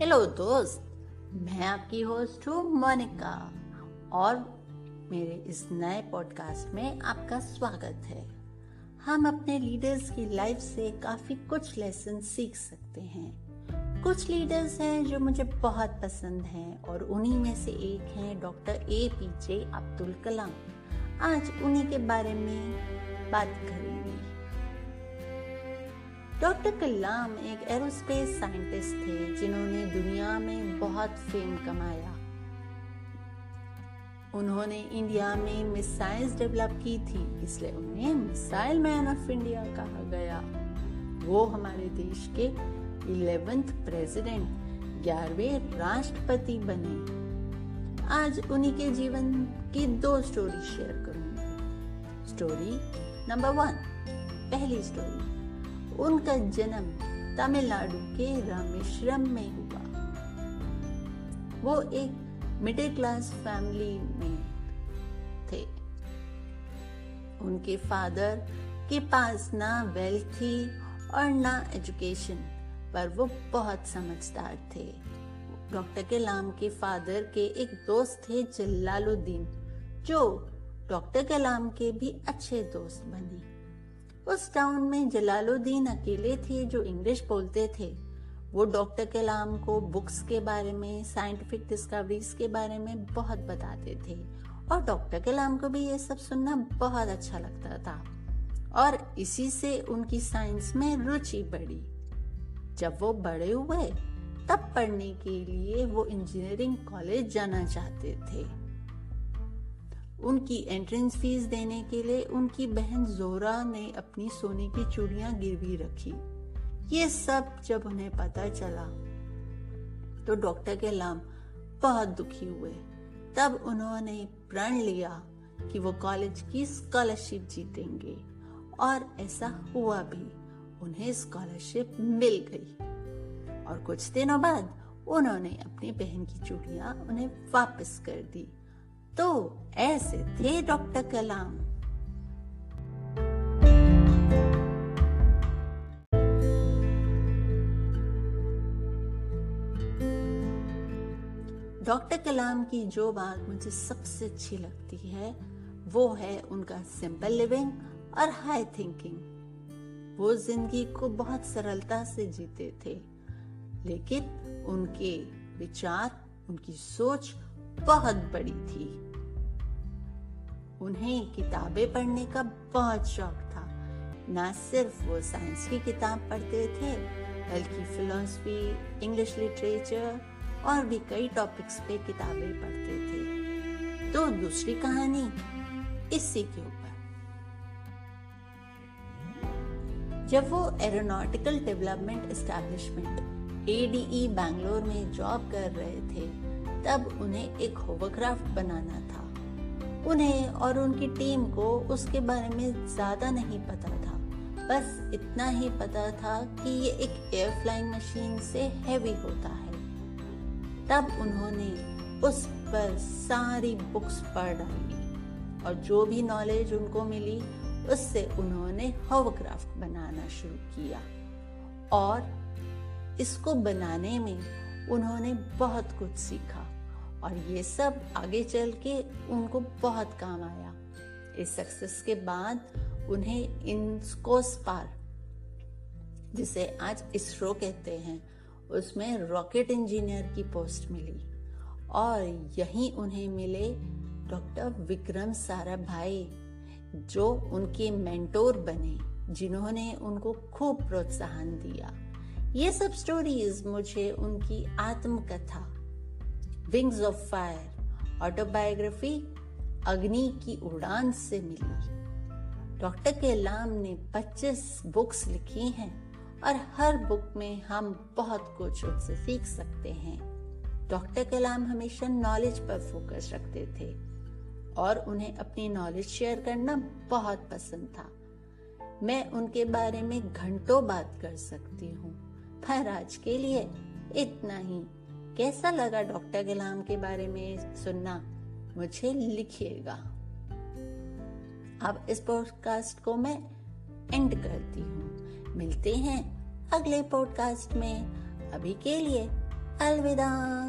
Hello दोस्त, मैं आपकी होस्ट हूँ मोनिका और मेरे इस नए पॉडकास्ट में आपका स्वागत है। हम अपने लीडर्स की लाइफ से काफ़ी कुछ लेसन सीख सकते हैं। कुछ लीडर्स हैं जो मुझे बहुत पसंद हैं और उन्हीं में से एक हैं doctor A P J Abdul Kalam. आज उन्हीं के बारे में बात करेंगे। डॉक्टर कलाम एक एरोस्पेस साइंटिस्ट थे जिन्होंने दुनिया में बहुत फेम कमाया। उन्होंने इंडिया में मिसाइल्स डेवलप की थी, इसलिए उन्हें मिसाइल मैन ऑफ़ इंडिया कहा गया। वो हमारे देश के इलेवेंथ प्रेसिडेंट, ग्यारहवें राष्ट्रपति बने। आज उन्हीं के जीवन की दो स्टोरी शेयर करूँगी। स्टोरी नंबर वन पहली स्टोरी उनका जन्म तमिलनाडु के रामेश्वरम में हुआ। वो एक मिडिल क्लास फैमिली में थे। उनके फादर के पास ना वेल्थ थी और ना एजुकेशन पर वो बहुत समझदार थे। डॉक्टर कलाम के फादर के एक दोस्त थे जलालुद्दीन, जो डॉक्टर कलाम के भी अच्छे दोस्त बने। उस टाउन में जलालुद्दीन अकेले थे जो इंग्लिश बोलते थे। वो डॉक्टर कलाम को बुक्स के बारे में साइंटिफिक डिस्कवरीज के बारे में बहुत बताते थे और डॉक्टर कलाम को भी ये सब सुनना बहुत अच्छा लगता था। और इसी से उनकी साइंस में रुचि बढ़ी। जब वो बड़े हुए, तब पढ़ने के लिए वो इंजीनियरिंग कॉलेज जाना चाहते थे। उनकी एंट्रेंस फ़ीस देने के लिए उनकी बहन जोरा ने अपनी सोने की चूड़ियाँ गिरवी रखी। ये सब जब उन्हें पता चला तो डॉक्टर के लाम बहुत दुखी हुए। तब उन्होंने प्रण लिया कि वो कॉलेज की स्कॉलरशिप जीतेंगे। और ऐसा हुआ भी, उन्हें स्कॉलरशिप मिल गई। और कुछ दिनों बाद उन्होंने अपनी बहन की चूड़ियाँ उन्हें वापस कर दी। तो ऐसे थे डॉक्टर कलाम। डॉक्टर कलाम की जो बात मुझे सबसे अच्छी लगती है, वो है उनका सिंपल लिविंग और हाई थिंकिंग वो ज़िंदगी को बहुत सरलता से जीते थे, लेकिन उनके विचार, उनकी सोच बहुत बड़ी थी। उन्हें किताबें पढ़ने का बहुत शौक था। न सिर्फ़ वो साइंस की किताब पढ़ते थे, बल्कि फिलोसफी इंग्लिश लिटरेचर और भी कई टॉपिक्स पे किताबें पढ़ते थे। तो दूसरी कहानी इसी के ऊपर। जब वो aeronautical development establishment ADE Bangalore में जॉब कर रहे थे, तब उन्हें एक होवरक्राफ्ट बनाना था। उन्हें और उनकी टीम को उसके बारे में ज़्यादा नहीं पता था। बस इतना ही पता था कि ये एक एयर फ्लाइंग मशीन से हैवी होता है। तब उन्होंने उस पर सारी बुक्स पढ़ डाली और जो भी नॉलेज उनको मिली, उससे उन्होंने होवरक्राफ्ट बनाना शुरू किया। और इसको बनाने में उन्होंने बहुत कुछ सीखा। और ये सब आगे चल के उनको बहुत काम आया। इस सक्सेस के बाद उन्हें इंस्कोस्पार जिसे आज इसरो कहते हैं, उसमें रॉकेट इंजीनियर की पोस्ट मिली। और यहीं उन्हें मिले डॉक्टर विक्रम साराभाई, जो उनके मेंटोर बने, जिन्होंने उनको खूब प्रोत्साहन दिया। ये सब स्टोरीज मुझे उनकी आत्मकथा विंग्स ऑफ़ फायर, ऑटोबायोग्राफी, अग्नि की उड़ान से मिली। डॉक्टर कलाम ने 25 बुक्स लिखी हैं और हर बुक में हम बहुत कुछ उनसे सीख सकते हैं। डॉक्टर कलाम हमेशा नॉलेज पर फोकस रखते थे और उन्हें अपनी नॉलेज शेयर करना बहुत पसंद था। मैं उनके बारे में घंटों बात कर सकती हूँ, पर आज के लिए इतना ही। कैसा लगा डॉक्टर गुलाम के बारे में सुनना? मुझे लिखिएगा। अब इस पॉडकास्ट को मैं एंड करती हूँ। मिलते हैं अगले पॉडकास्ट में। अभी के लिए अलविदा।